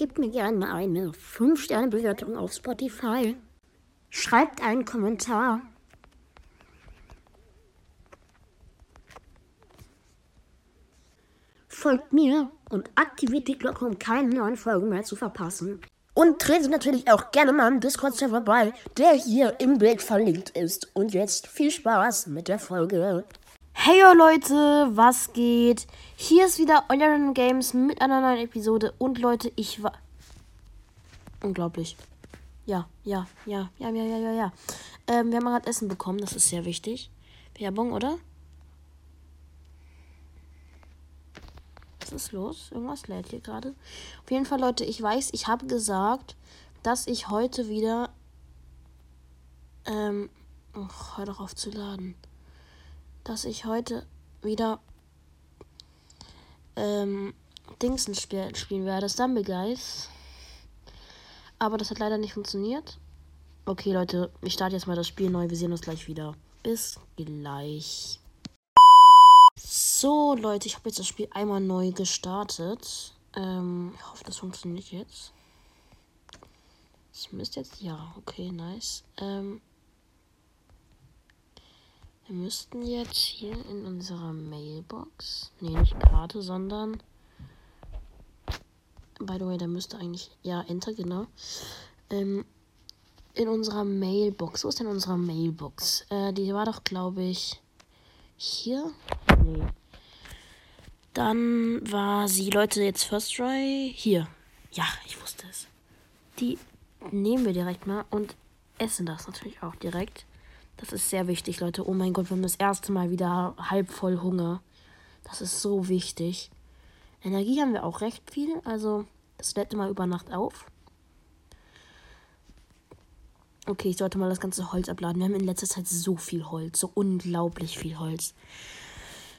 Gebt mir gerne eine 5-Sterne-Bewertung auf Spotify. Schreibt einen Kommentar. Folgt mir und aktiviert die Glocke, um keine neuen Folgen mehr zu verpassen. Und tretet natürlich auch gerne mal im Discord-Server bei, der hier im Bild verlinkt ist. Und jetzt viel Spaß mit der Folge. Hey Leute, was geht? Hier ist wieder euer Games mit einer neuen Episode. Und Leute, ich war... Unglaublich. Ja, ja, ja, ja, ja, ja, ja, ja. Ähm, wir haben gerade Essen bekommen, das ist sehr wichtig. Werbung, oder? Was ist los? Irgendwas lädt hier gerade. Auf jeden Fall, Leute, ich weiß, ich habe gesagt, dass ich heute wieder. Ähm. Oh, hör doch auf zu laden. Dass ich heute wieder. Ähm. Dingsen spiel spielen werde. Stumble Guys. Aber das hat leider nicht funktioniert. Okay, Leute, ich starte jetzt mal das Spiel neu. Wir sehen uns gleich wieder. Bis gleich. So, Leute, ich habe jetzt das Spiel einmal neu gestartet. Ähm, ich hoffe, das funktioniert jetzt. Das müsste jetzt. Ja, okay, nice. Ähm, wir müssten jetzt hier in unserer Mailbox. Nee, nicht Karte, sondern. By the way, da müsste eigentlich. Ja, Enter, genau. Ähm, in unserer Mailbox. Wo ist denn unsere Mailbox? Äh, die war doch, glaube ich. Hier? Nee. Dann war sie, Leute, jetzt First Try. Hier. Ja, ich wusste es. Die nehmen wir direkt mal und essen das natürlich auch direkt. Das ist sehr wichtig, Leute. Oh mein Gott, wir haben das erste Mal wieder halb voll Hunger. Das ist so wichtig. Energie haben wir auch recht viel. Also, das lädt immer über Nacht auf. Okay, ich sollte mal das ganze Holz abladen. Wir haben in letzter Zeit so viel Holz. So unglaublich viel Holz.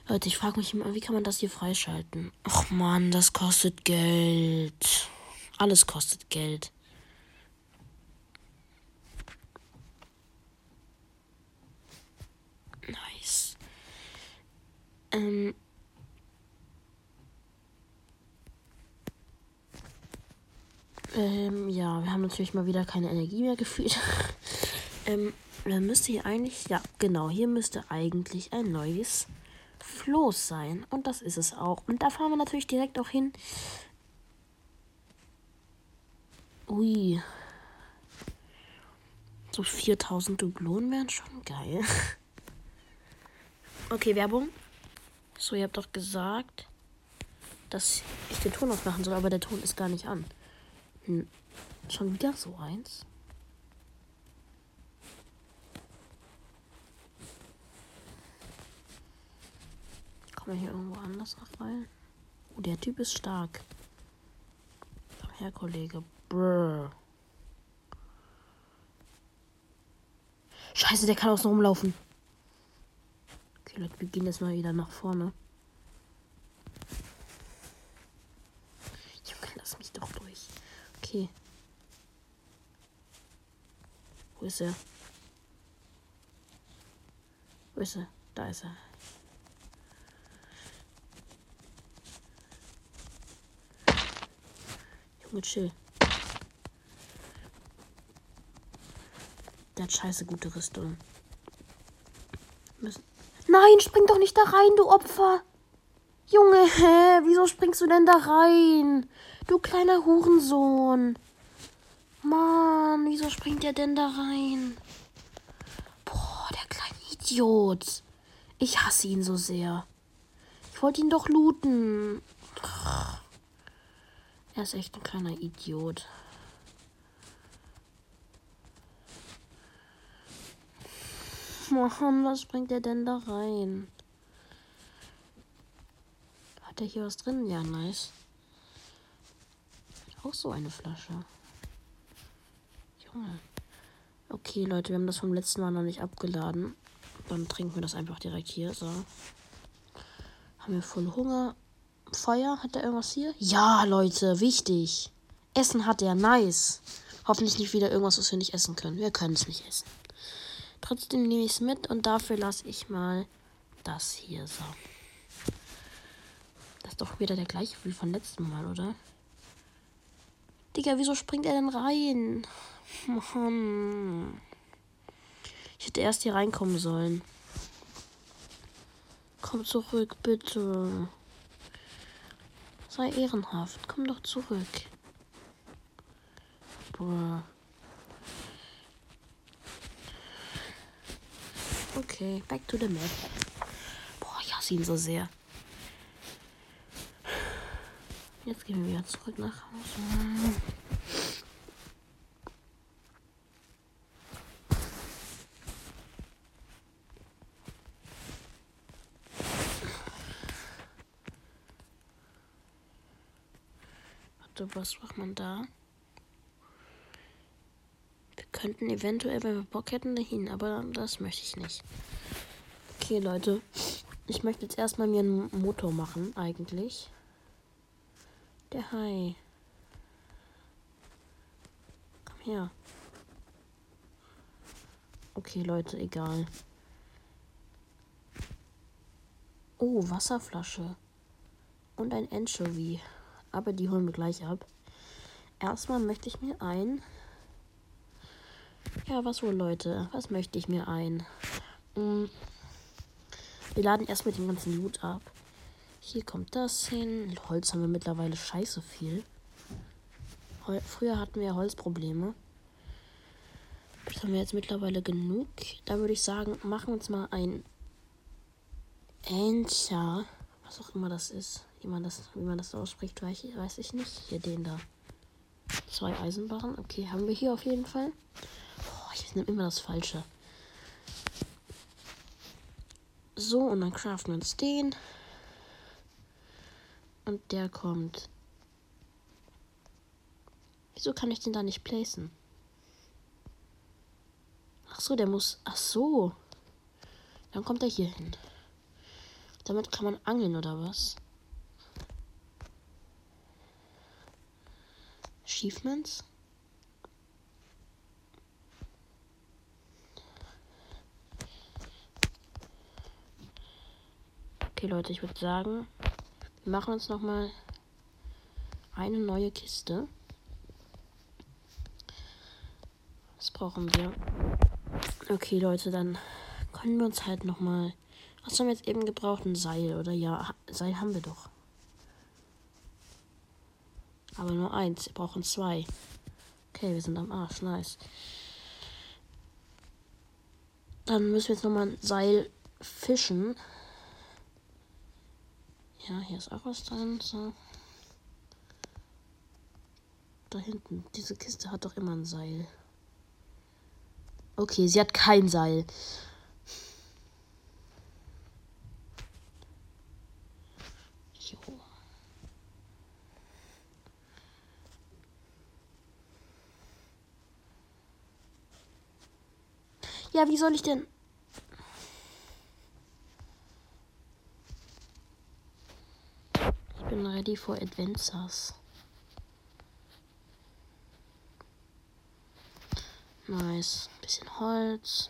Leute, ich frage mich immer, wie kann man das hier freischalten? Ach man, das kostet Geld. Alles kostet Geld. Nice. Ähm. Ähm, ja, wir haben natürlich mal wieder keine Energie mehr gefühlt. ähm, dann müsste hier eigentlich, ja, genau, hier müsste eigentlich ein neues Floß sein. Und das ist es auch. Und da fahren wir natürlich direkt auch hin. Ui. So 4000 Dublonen wären schon geil. Okay, Werbung. So, ihr habt doch gesagt, dass ich den Ton aufmachen soll, aber der Ton ist gar nicht an. Hm. Schon wieder so eins. Kommen wir hier irgendwo anders noch rein? Oh, der Typ ist stark. Komm her, Kollege. Brrr. Scheiße, der kann außen rumlaufen. Okay, Leute, wir gehen jetzt mal wieder nach vorne. Junge, lass mich doch durch. Okay. Wo ist er? Wo ist er? Da ist er. Junge, chill. Der hat scheiße gute Rüstung. Müssen Nein, spring doch nicht da rein, du Opfer. Junge, hä? Wieso springst du denn da rein? Du kleiner Hurensohn. Mann, wieso springt der denn da rein? Boah, der kleine Idiot. Ich hasse ihn so sehr. Ich wollte ihn doch looten. Er ist echt ein kleiner Idiot. Mann, was bringt er denn da rein? Hat er hier was drin? Ja, nice. Auch so eine Flasche. Junge. Okay, Leute, wir haben das vom letzten Mal noch nicht abgeladen. Dann trinken wir das einfach direkt hier. So. Haben wir voll Hunger. Feuer? Hat er irgendwas hier? Ja, Leute, wichtig. Essen hat er, nice. Hoffentlich nicht wieder irgendwas, was wir nicht essen können. Wir können es nicht essen. Trotzdem nehme ich es mit und dafür lasse ich mal das hier so. Das ist doch wieder der gleiche wie von letztem Mal, oder? Digga, wieso springt er denn rein? Mann. Ich hätte erst hier reinkommen sollen. Komm zurück, bitte. Sei ehrenhaft. Komm doch zurück. Boah. Okay, back to the map. Boah, ich hasse ihn so sehr. Jetzt gehen wir wieder zurück nach Hause. Warte, was macht man da? Könnten eventuell, wenn wir Bock hätten, dahin, aber das möchte ich nicht. Okay, Leute. Ich möchte jetzt erstmal mir einen Motor machen, eigentlich. Der Hai. Komm her. Okay, Leute, egal. Oh, Wasserflasche. Und ein Anchovy. Aber die holen wir gleich ab. Erstmal möchte ich mir ein. Ja, was wohl, Leute? Was möchte ich mir ein? Hm. Wir laden erstmal den ganzen Loot ab. Hier kommt das hin. Holz haben wir mittlerweile scheiße viel. Hol Früher hatten wir Holzprobleme. Das haben wir jetzt mittlerweile genug. Da würde ich sagen, machen wir uns mal ein Encha. Was auch immer das ist. Wie man das, wie man das ausspricht, weiß ich, weiß ich nicht. Hier den da. Zwei Eisenbarren. Okay, haben wir hier auf jeden Fall. Ich nehme immer das Falsche. So, und dann craften wir uns den. Und der kommt. Wieso kann ich den da nicht placen? Ach so, der muss. Ach so. Dann kommt er hier hin. Damit kann man angeln oder was? Achievements? Okay, Leute, ich würde sagen, wir machen uns noch mal eine neue Kiste. Was brauchen wir? Okay, Leute, dann können wir uns halt noch mal. Was haben wir jetzt eben gebraucht? Ein Seil, oder? Ja, Seil haben wir doch. Aber nur eins. Wir brauchen zwei. Okay, wir sind am Arsch. Nice. Dann müssen wir jetzt noch mal ein Seil fischen. Ja, hier ist auch was drin. So. Da hinten. Diese Kiste hat doch immer ein Seil. Okay, sie hat kein Seil. Ja, wie soll ich denn bin ready for adventures. Nice. Bisschen Holz.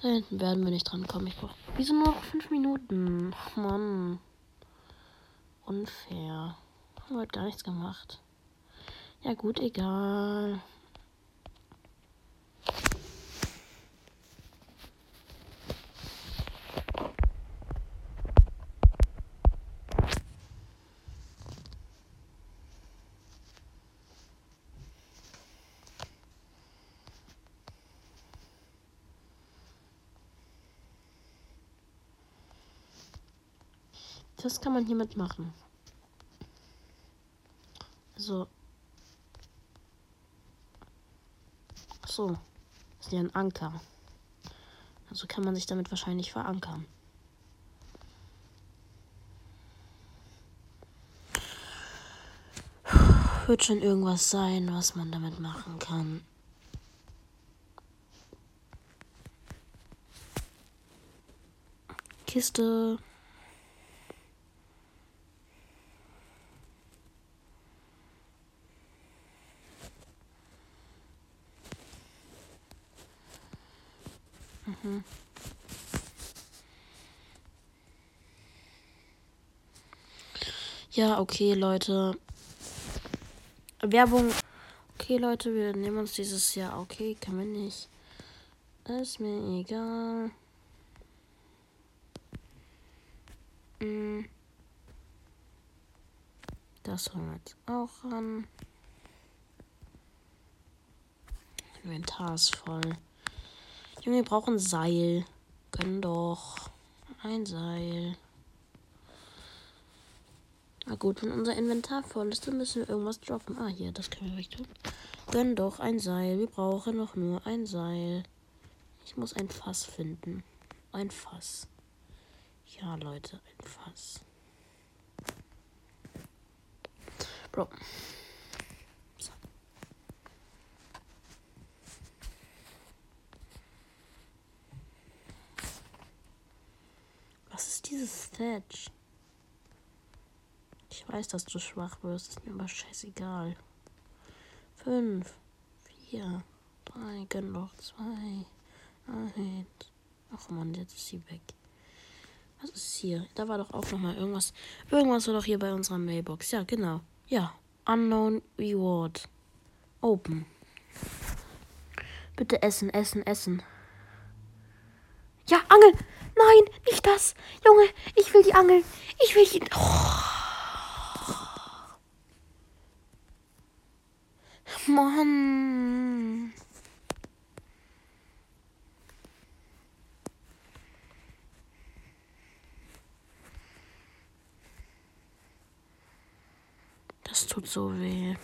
Da hinten werden wir nicht dran kommen. Ich brauche. Wieso nur noch fünf Minuten? Ach, Mann. Unfair. Haben wir heute gar nichts gemacht. Ja gut, egal. Das kann man hiermit machen. So. So. Das ist ja ein Anker. Also kann man sich damit wahrscheinlich verankern. Wird schon irgendwas sein, was man damit machen kann. Kiste. Ja, okay, Leute. Werbung. Okay, Leute, wir nehmen uns dieses Jahr. Okay, können wir nicht. Ist mir egal. Hm. Das holen wir jetzt auch ran. Inventar ist voll. Junge, wir brauchen Seil. Gönn doch. Ein Seil. Na gut, wenn unser Inventar voll ist, dann müssen wir irgendwas droppen. Ah, hier, das können wir richtig tun. Gönn doch ein Seil. Wir brauchen noch nur ein Seil. Ich muss ein Fass finden. Ein Fass. Ja, Leute, ein Fass. Bro. So. Was ist dieses Thatch? Weiß, dass du schwach wirst. Ist mir aber scheißegal. Fünf, vier, drei, gönn doch zwei, eins. Ach man, jetzt ist sie weg. Was ist hier? Da war doch auch noch mal irgendwas. Irgendwas war doch hier bei unserer Mailbox. Ja, genau. Ja. Unknown Reward. Open. Bitte essen, essen, essen. Ja, Angel! Nein, nicht das! Junge, ich will die Angel! Ich will die. Oh. Mann. Das tut so weh.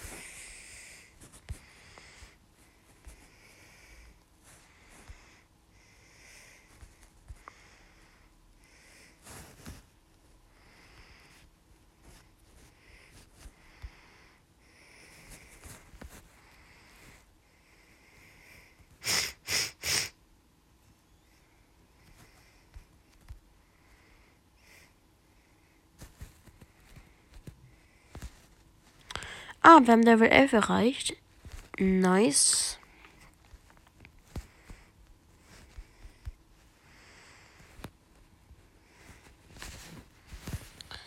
Ah, wir haben Level 11 erreicht. Nice.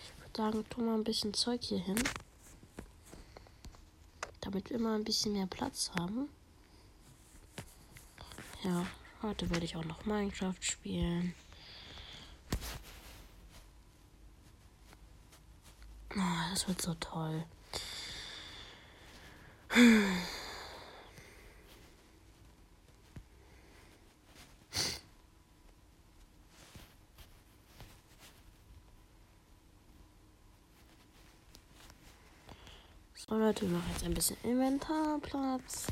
Ich würde sagen, tun wir ein bisschen Zeug hier hin. Damit wir immer ein bisschen mehr Platz haben. Ja, heute werde ich auch noch Minecraft spielen. Oh, das wird so toll. So Leute, wir machen jetzt ein bisschen Inventarplatz.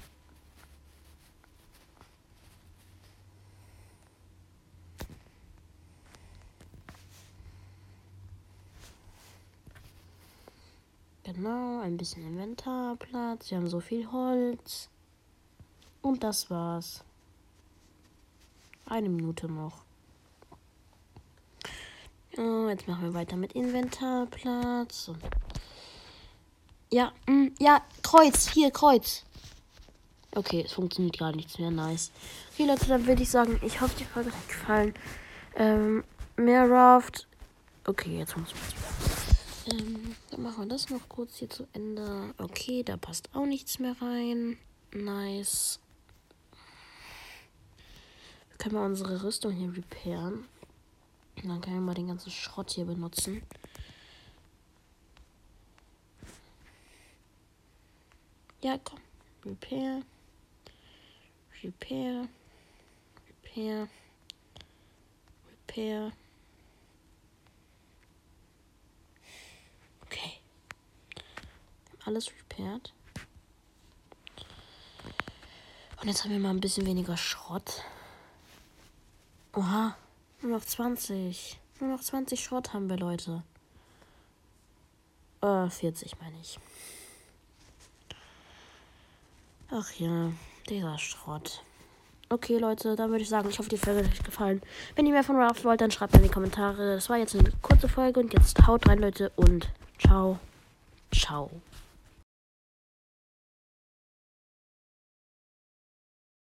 Genau, ein bisschen Inventarplatz. Wir haben so viel Holz. Und das war's. Eine Minute noch. Ja, jetzt machen wir weiter mit Inventarplatz. Ja, mh, mm, ja, Kreuz, hier, Kreuz. Okay, es funktioniert gar nichts mehr. Nice. Okay, Leute, dann würde ich sagen, ich hoffe, die Folge hat gefallen. Ähm, mehr Raft. Okay, jetzt muss man ähm, dann machen wir das noch kurz hier zu Ende. Okay, da passt auch nichts mehr rein. Nice. Können wir unsere Rüstung hier repairen. Und dann können wir mal den ganzen Schrott hier benutzen. Ja, komm. Repair. Repair. Repair. Repair. Alles repaired. Und jetzt haben wir mal ein bisschen weniger Schrott. Oha, nur noch 20. Nur noch 20 Schrott haben wir, Leute. Äh, 40 meine ich. Ach ja, dieser Schrott. Okay, Leute, dann würde ich sagen, ich hoffe, die Folge hat euch gefallen. Wenn ihr mehr von Ralph wollt, dann schreibt in die Kommentare. Das war jetzt eine kurze Folge und jetzt haut rein, Leute, und ciao. Ciao.